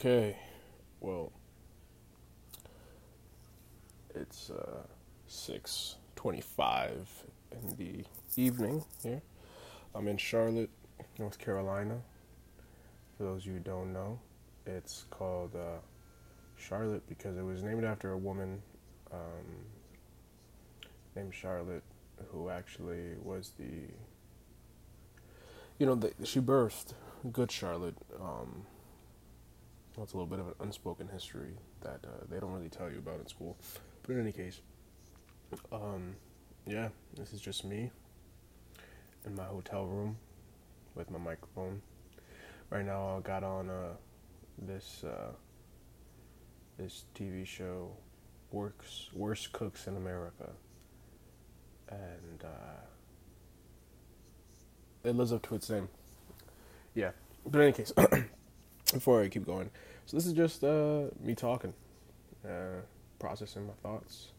Okay, well, it's uh, six twenty-five in the evening here. I'm in Charlotte, North Carolina. For those of you who don't know, it's called uh, Charlotte because it was named after a woman um, named Charlotte, who actually was the, you know, the, she birthed Good Charlotte. Um, it's a little bit of an unspoken history that uh, they don't really tell you about in school. But in any case, um, yeah, this is just me in my hotel room with my microphone. Right now, I got on uh, this uh, this TV show, Works Worst Cooks in America, and uh, it lives up to its name. Yeah, but in any case. before I keep going, so this is just uh, me talking, uh, processing my thoughts,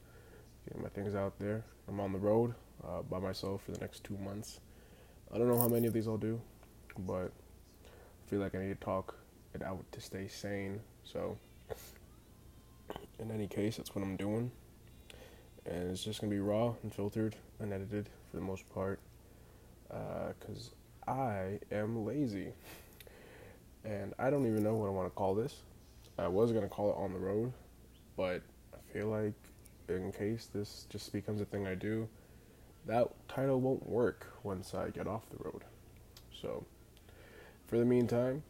getting my things out there. I'm on the road uh, by myself for the next two months. I don't know how many of these I'll do, but I feel like I need to talk it out to stay sane. So, in any case, that's what I'm doing. And it's just gonna be raw and filtered, and edited for the most part, because uh, I am lazy and I don't even know what I want to call this. I was gonna call it on the road, but I feel like in case this just becomes a thing I do, that title won't work once I get off the road. So, for the meantime,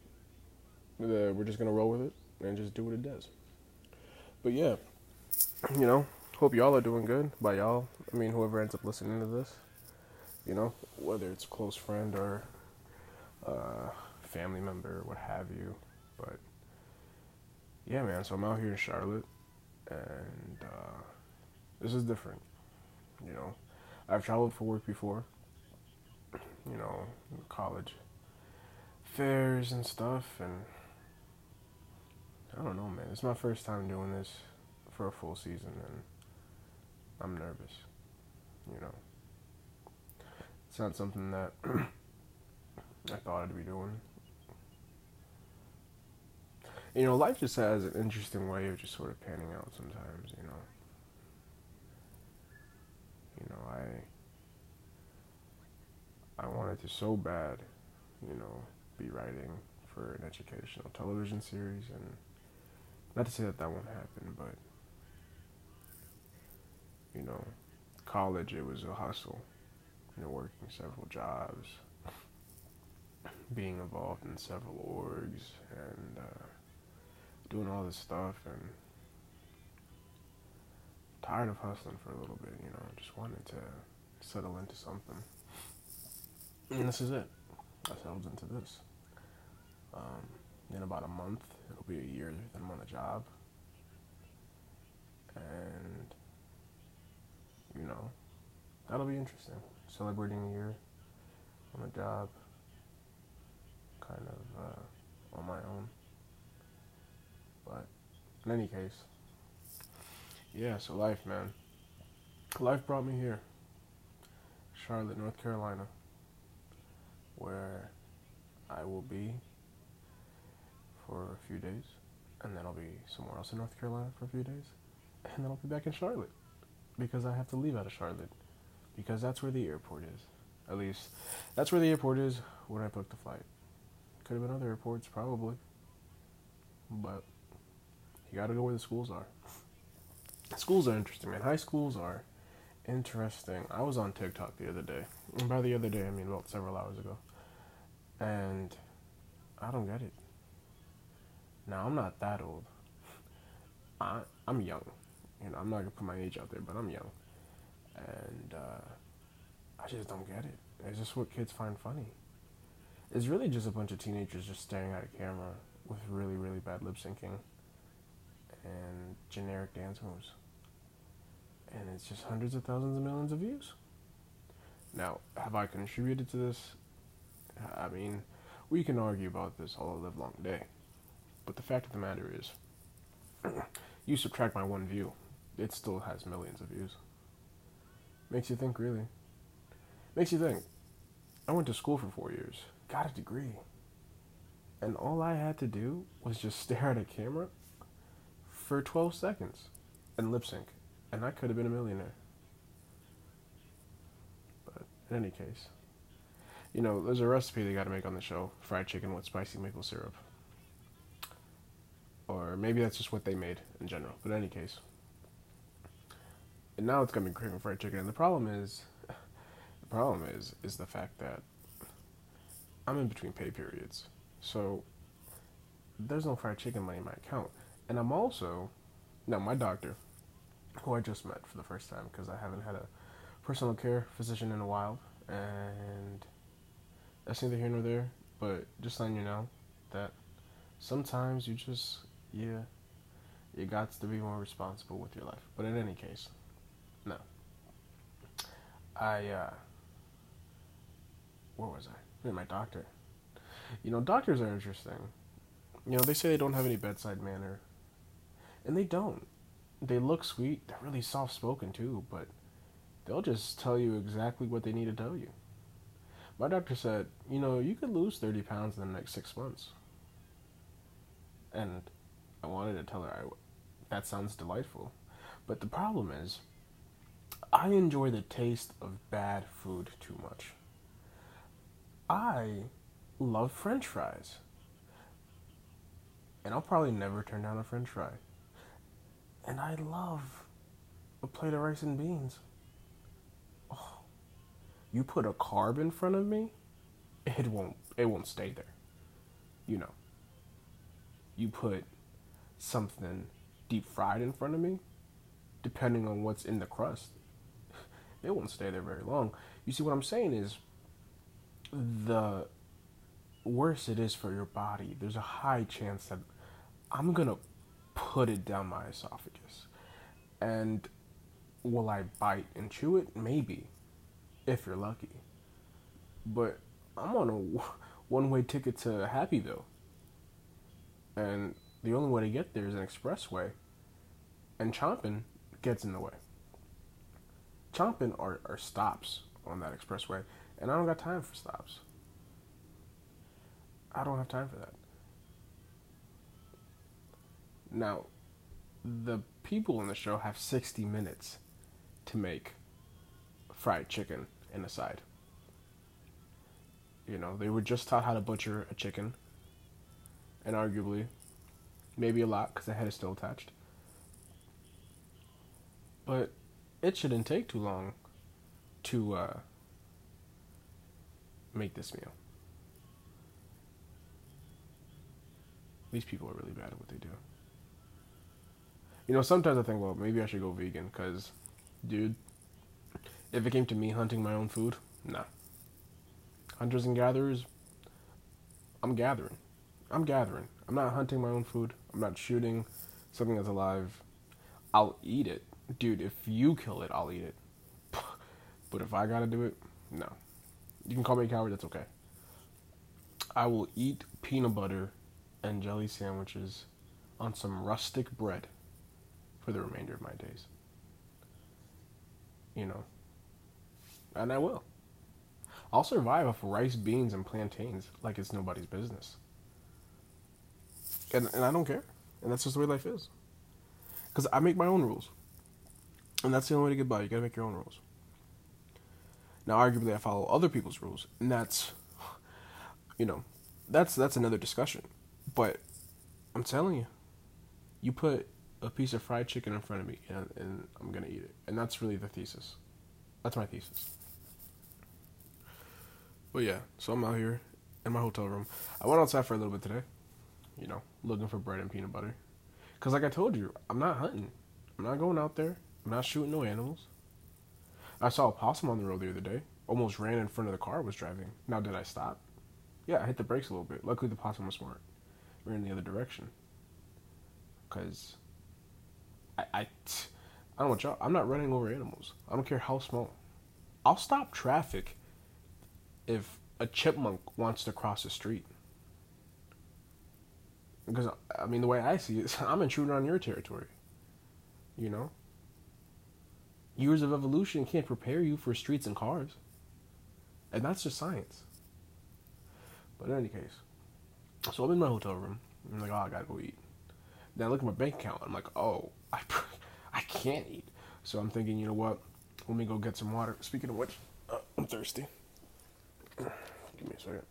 the, we're just gonna roll with it and just do what it does. But yeah, you know, hope y'all are doing good. By y'all, I mean whoever ends up listening to this. You know, whether it's close friend or. Uh, family member, what have you. But yeah, man. So I'm out here in Charlotte, and uh, this is different. You know, I've traveled for work before. You know, college fairs and stuff, and I don't know, man. It's my first time doing this for a full season, and I'm nervous. You know, it's not something that I thought I'd be doing you know, life just has an interesting way of just sort of panning out sometimes, you know. You know, I I wanted to so bad, you know, be writing for an educational television series and not to say that that won't happen, but you know, college it was a hustle. You know, working several jobs, being involved in several orgs and uh doing all this stuff and tired of hustling for a little bit, you know, just wanted to settle into something. And this is it. I settled into this. Um, in about a month, it'll be a year that I'm on the job. And, you know, that'll be interesting. Celebrating a year on the job, kind of uh, on my own. In any case, yeah, so life, man. Life brought me here, Charlotte, North Carolina, where I will be for a few days, and then I'll be somewhere else in North Carolina for a few days, and then I'll be back in Charlotte. Because I have to leave out of Charlotte. Because that's where the airport is. At least, that's where the airport is when I booked the flight. Could have been other airports, probably, but you got to go where the schools are. Schools are interesting, man. High schools are interesting. I was on TikTok the other day. And by the other day, I mean about several hours ago. And I don't get it. Now, I'm not that old. I, I'm young. You know, I'm not going to put my age out there, but I'm young. And uh, I just don't get it. It's just what kids find funny. It's really just a bunch of teenagers just staring at a camera with really, really bad lip syncing and generic dance moves. And it's just hundreds of thousands of millions of views. Now, have I contributed to this? I mean, we can argue about this all live long day. But the fact of the matter is, you subtract my one view, it still has millions of views. Makes you think, really. Makes you think. I went to school for four years, got a degree. And all I had to do was just stare at a camera for 12 seconds and lip sync. And I could have been a millionaire. But in any case, you know, there's a recipe they got to make on the show fried chicken with spicy maple syrup. Or maybe that's just what they made in general. But in any case. And now it's got me craving fried chicken. And the problem is, the problem is, is the fact that I'm in between pay periods. So there's no fried chicken money in my account. And I'm also, now my doctor, who I just met for the first time because I haven't had a personal care physician in a while. And that's neither here nor there. But just letting you know that sometimes you just, yeah, you got to be more responsible with your life. But in any case, no. I, uh, where was I? my doctor. You know, doctors are interesting. You know, they say they don't have any bedside manner. And they don't. They look sweet. They're really soft spoken too, but they'll just tell you exactly what they need to tell you. My doctor said, you know, you could lose 30 pounds in the next six months. And I wanted to tell her, I, that sounds delightful. But the problem is, I enjoy the taste of bad food too much. I love french fries. And I'll probably never turn down a french fry. And I love a plate of rice and beans. Oh, you put a carb in front of me, it won't it won't stay there. You know. You put something deep fried in front of me, depending on what's in the crust, it won't stay there very long. You see what I'm saying is the worse it is for your body, there's a high chance that I'm gonna put it down my esophagus. And will I bite and chew it? Maybe, if you're lucky. But I'm on a one way ticket to Happyville. And the only way to get there is an expressway. And chomping gets in the way. Chomping are, are stops on that expressway. And I don't got time for stops. I don't have time for that. Now, the people in the show have 60 minutes to make fried chicken in a side. You know, they were just taught how to butcher a chicken, and arguably, maybe a lot because the head is still attached. But it shouldn't take too long to uh, make this meal. These people are really bad at what they do. You know, sometimes I think, well, maybe I should go vegan because, dude, if it came to me hunting my own food, nah. Hunters and gatherers, I'm gathering. I'm gathering. I'm not hunting my own food. I'm not shooting something that's alive. I'll eat it. Dude, if you kill it, I'll eat it. But if I gotta do it, no. You can call me a coward, that's okay. I will eat peanut butter and jelly sandwiches on some rustic bread for the remainder of my days. You know. And I will. I'll survive off rice, beans, and plantains like it's nobody's business. And, and I don't care. And that's just the way life is. Because I make my own rules. And that's the only way to get by. You gotta make your own rules. Now, arguably, I follow other people's rules. And that's, you know, that's that's another discussion. But I'm telling you, you put a piece of fried chicken in front of me and, and I'm going to eat it. And that's really the thesis. That's my thesis. But yeah, so I'm out here in my hotel room. I went outside for a little bit today, you know, looking for bread and peanut butter. Because, like I told you, I'm not hunting. I'm not going out there. I'm not shooting no animals. I saw a possum on the road the other day. Almost ran in front of the car I was driving. Now, did I stop? Yeah, I hit the brakes a little bit. Luckily, the possum was smart. Ran in the other direction. Because I, I, I don't want y'all. I'm not running over animals. I don't care how small. I'll stop traffic if a chipmunk wants to cross the street. Because I mean, the way I see it, I'm intruding on your territory. You know. Years of evolution can't prepare you for streets and cars, and that's just science. But in any case, So I'm in my hotel room. I'm like, oh, I gotta go eat. Then I look at my bank account. I'm like, oh, I, I can't eat. So I'm thinking, you know what? Let me go get some water. Speaking of which, uh, I'm thirsty. Give me a second.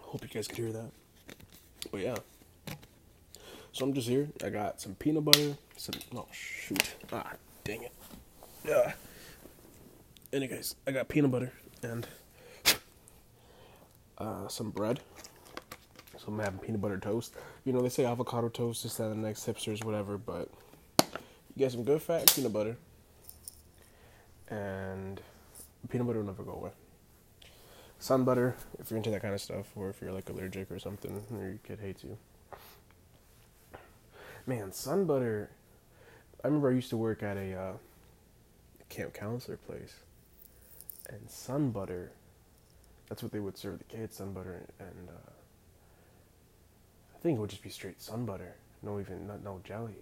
Hope you guys can hear that. But yeah. So I'm just here. I got some peanut butter. Some oh shoot. Ah dang it. Yeah. Anyways, I got peanut butter and uh, some bread. So I'm having peanut butter toast. You know, they say avocado toast, is that, the next hipsters, whatever, but you get some good fat peanut butter. And peanut butter will never go away. Sun butter, if you're into that kind of stuff, or if you're like allergic or something, or your kid hates you. Man, sun butter. I remember I used to work at a uh, camp counselor place, and sun butter. That's what they would serve the kids, sun butter, and uh, think it would just be straight sun butter, no even not, no jelly.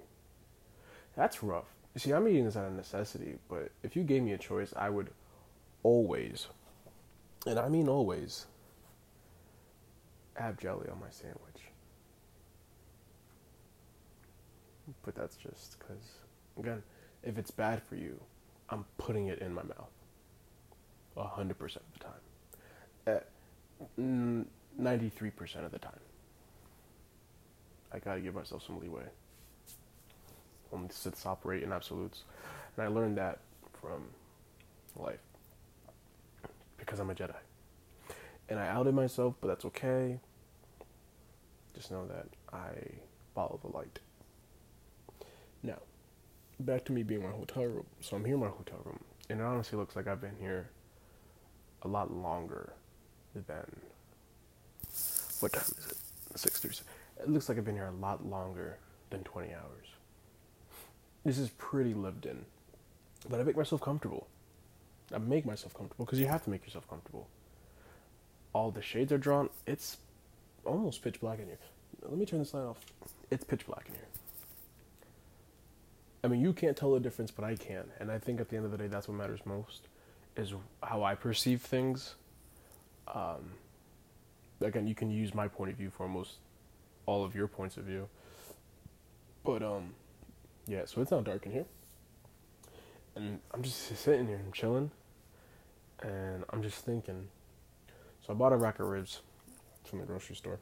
That's rough. You see, I'm eating this out of necessity, but if you gave me a choice, I would always, and I mean always, have jelly on my sandwich. But that's just because, again, if it's bad for you, I'm putting it in my mouth. 100% of the time. Eh, At 93% of the time. I gotta give myself some leeway. Only Siths operate in absolutes. And I learned that from life. Because I'm a Jedi. And I outed myself, but that's okay. Just know that I follow the light. Now, back to me being in my hotel room. So I'm here in my hotel room, and it honestly looks like I've been here a lot longer than what time is it? Six thirty. It looks like I've been here a lot longer than twenty hours. This is pretty lived in, but I make myself comfortable. I make myself comfortable because you have to make yourself comfortable. All the shades are drawn. It's almost pitch black in here. Let me turn this light off. It's pitch black in here. I mean, you can't tell the difference, but I can. And I think at the end of the day, that's what matters most, is how I perceive things. Um, again, you can use my point of view for almost all of your points of view. But, um, yeah, so it's not dark in here. And I'm just sitting here and chilling. And I'm just thinking. So I bought a rack of ribs from the grocery store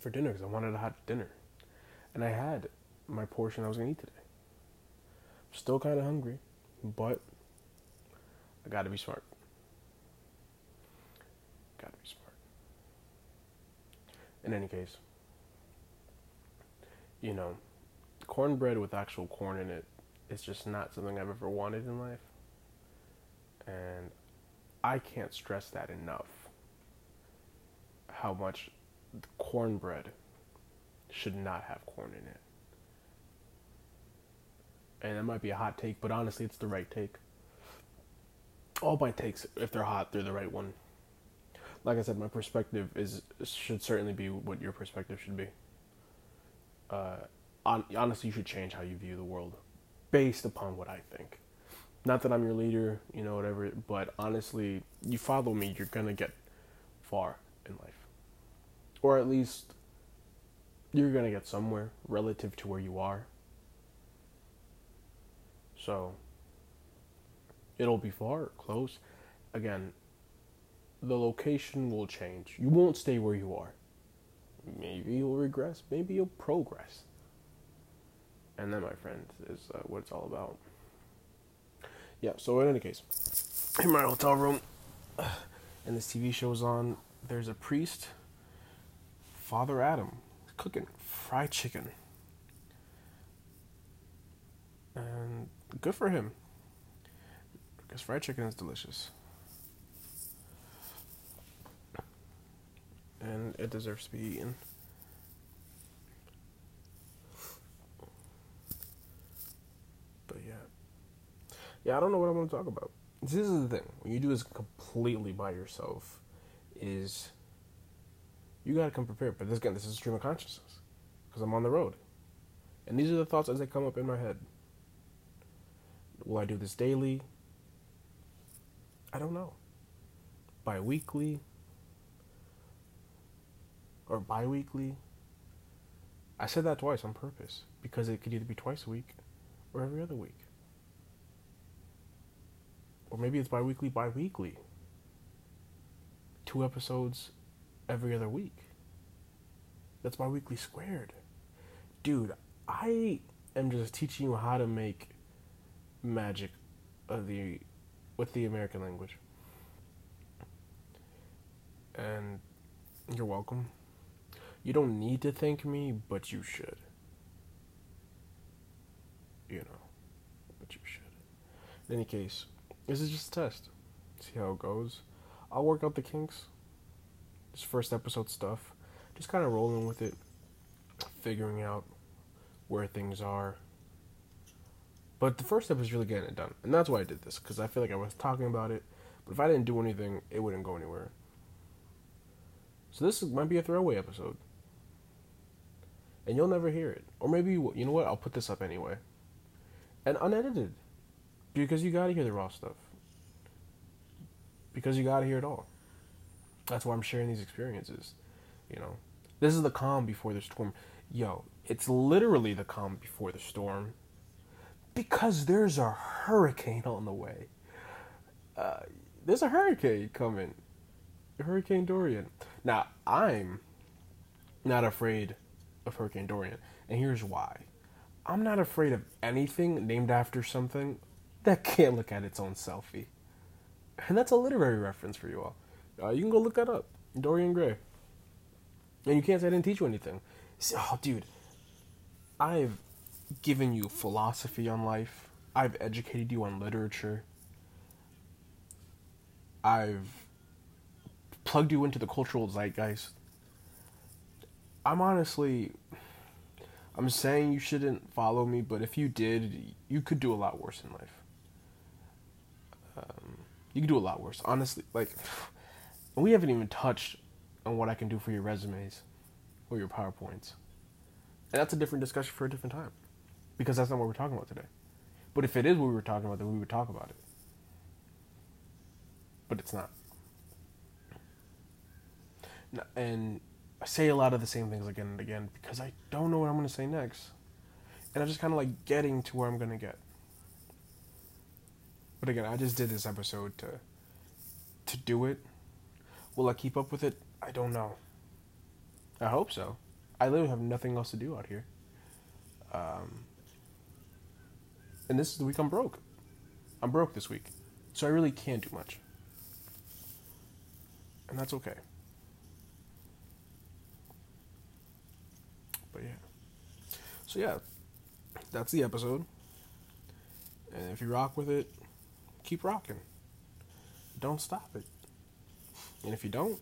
for dinner because I wanted to have dinner. And I had my portion I was to eat today. I'm still kind of hungry, but I got to be smart. Got to be smart. In any case, you know, cornbread with actual corn in it is just not something I've ever wanted in life. And I can't stress that enough. How much cornbread should not have corn in it and that might be a hot take, but honestly, it's the right take. All my takes, if they're hot, they're the right one. Like I said, my perspective is should certainly be what your perspective should be. Uh, on, honestly, you should change how you view the world, based upon what I think. Not that I'm your leader, you know, whatever. But honestly, you follow me, you're gonna get far in life, or at least you're gonna get somewhere relative to where you are so it'll be far or close. Again, the location will change. You won't stay where you are. Maybe you'll regress, maybe you'll progress. And that, my friend, is uh, what it's all about. Yeah, so in any case, in my hotel room, and this TV show's on, there's a priest, Father Adam, cooking fried chicken. And good for him. Because fried chicken is delicious. And it deserves to be eaten. But yeah. Yeah, I don't know what I want to talk about. This is the thing. When you do this completely by yourself, is you gotta come prepared. But this again, this is a stream of consciousness. Because I'm on the road. And these are the thoughts as they come up in my head. Will I do this daily? I don't know. Bi weekly? Or bi weekly. I said that twice on purpose because it could either be twice a week or every other week. Or maybe it's bi weekly, bi weekly. Two episodes every other week. That's bi weekly squared. Dude, I am just teaching you how to make magic of the with the American language. And you're welcome. You don't need to thank me, but you should. You know, but you should. In any case, this is just a test. See how it goes. I'll work out the kinks. This first episode stuff. Just kind of rolling with it, figuring out where things are. But the first step is really getting it done. And that's why I did this, because I feel like I was talking about it, but if I didn't do anything, it wouldn't go anywhere. So this might be a throwaway episode. And you'll never hear it. Or maybe, you know what, I'll put this up anyway. And unedited. Because you gotta hear the raw stuff. Because you gotta hear it all. That's why I'm sharing these experiences. You know, this is the calm before the storm. Yo, it's literally the calm before the storm. Because there's a hurricane on the way. Uh, there's a hurricane coming. Hurricane Dorian. Now, I'm not afraid of Hurricane Dorian. And here's why I'm not afraid of anything named after something that can't look at its own selfie. And that's a literary reference for you all. Uh, you can go look that up. Dorian Gray. And you can't say I didn't teach you anything. Oh, dude. I've given you philosophy on life. I've educated you on literature. I've plugged you into the cultural zeitgeist. I'm honestly I'm saying you shouldn't follow me, but if you did, you could do a lot worse in life. Um, you could do a lot worse, honestly. Like, we haven't even touched on what I can do for your resumes or your PowerPoints. And that's a different discussion for a different time. Because that's not what we're talking about today. But if it is what we were talking about, then we would talk about it. But it's not. And I say a lot of the same things again and again because I don't know what I'm going to say next. And I'm just kind of like getting to where I'm going to get. But again, I just did this episode to to do it. Will I keep up with it? I don't know. I hope so. I literally have nothing else to do out here. Um, and this is the week I'm broke. I'm broke this week. So I really can't do much. And that's okay. But yeah. So yeah, that's the episode. And if you rock with it, keep rocking. Don't stop it. And if you don't,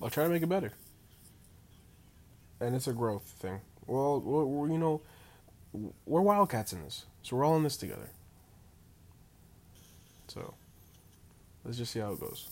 I'll try to make it better. And it's a growth thing. Well, we're, you know, we're wildcats in this, so we're all in this together. So let's just see how it goes.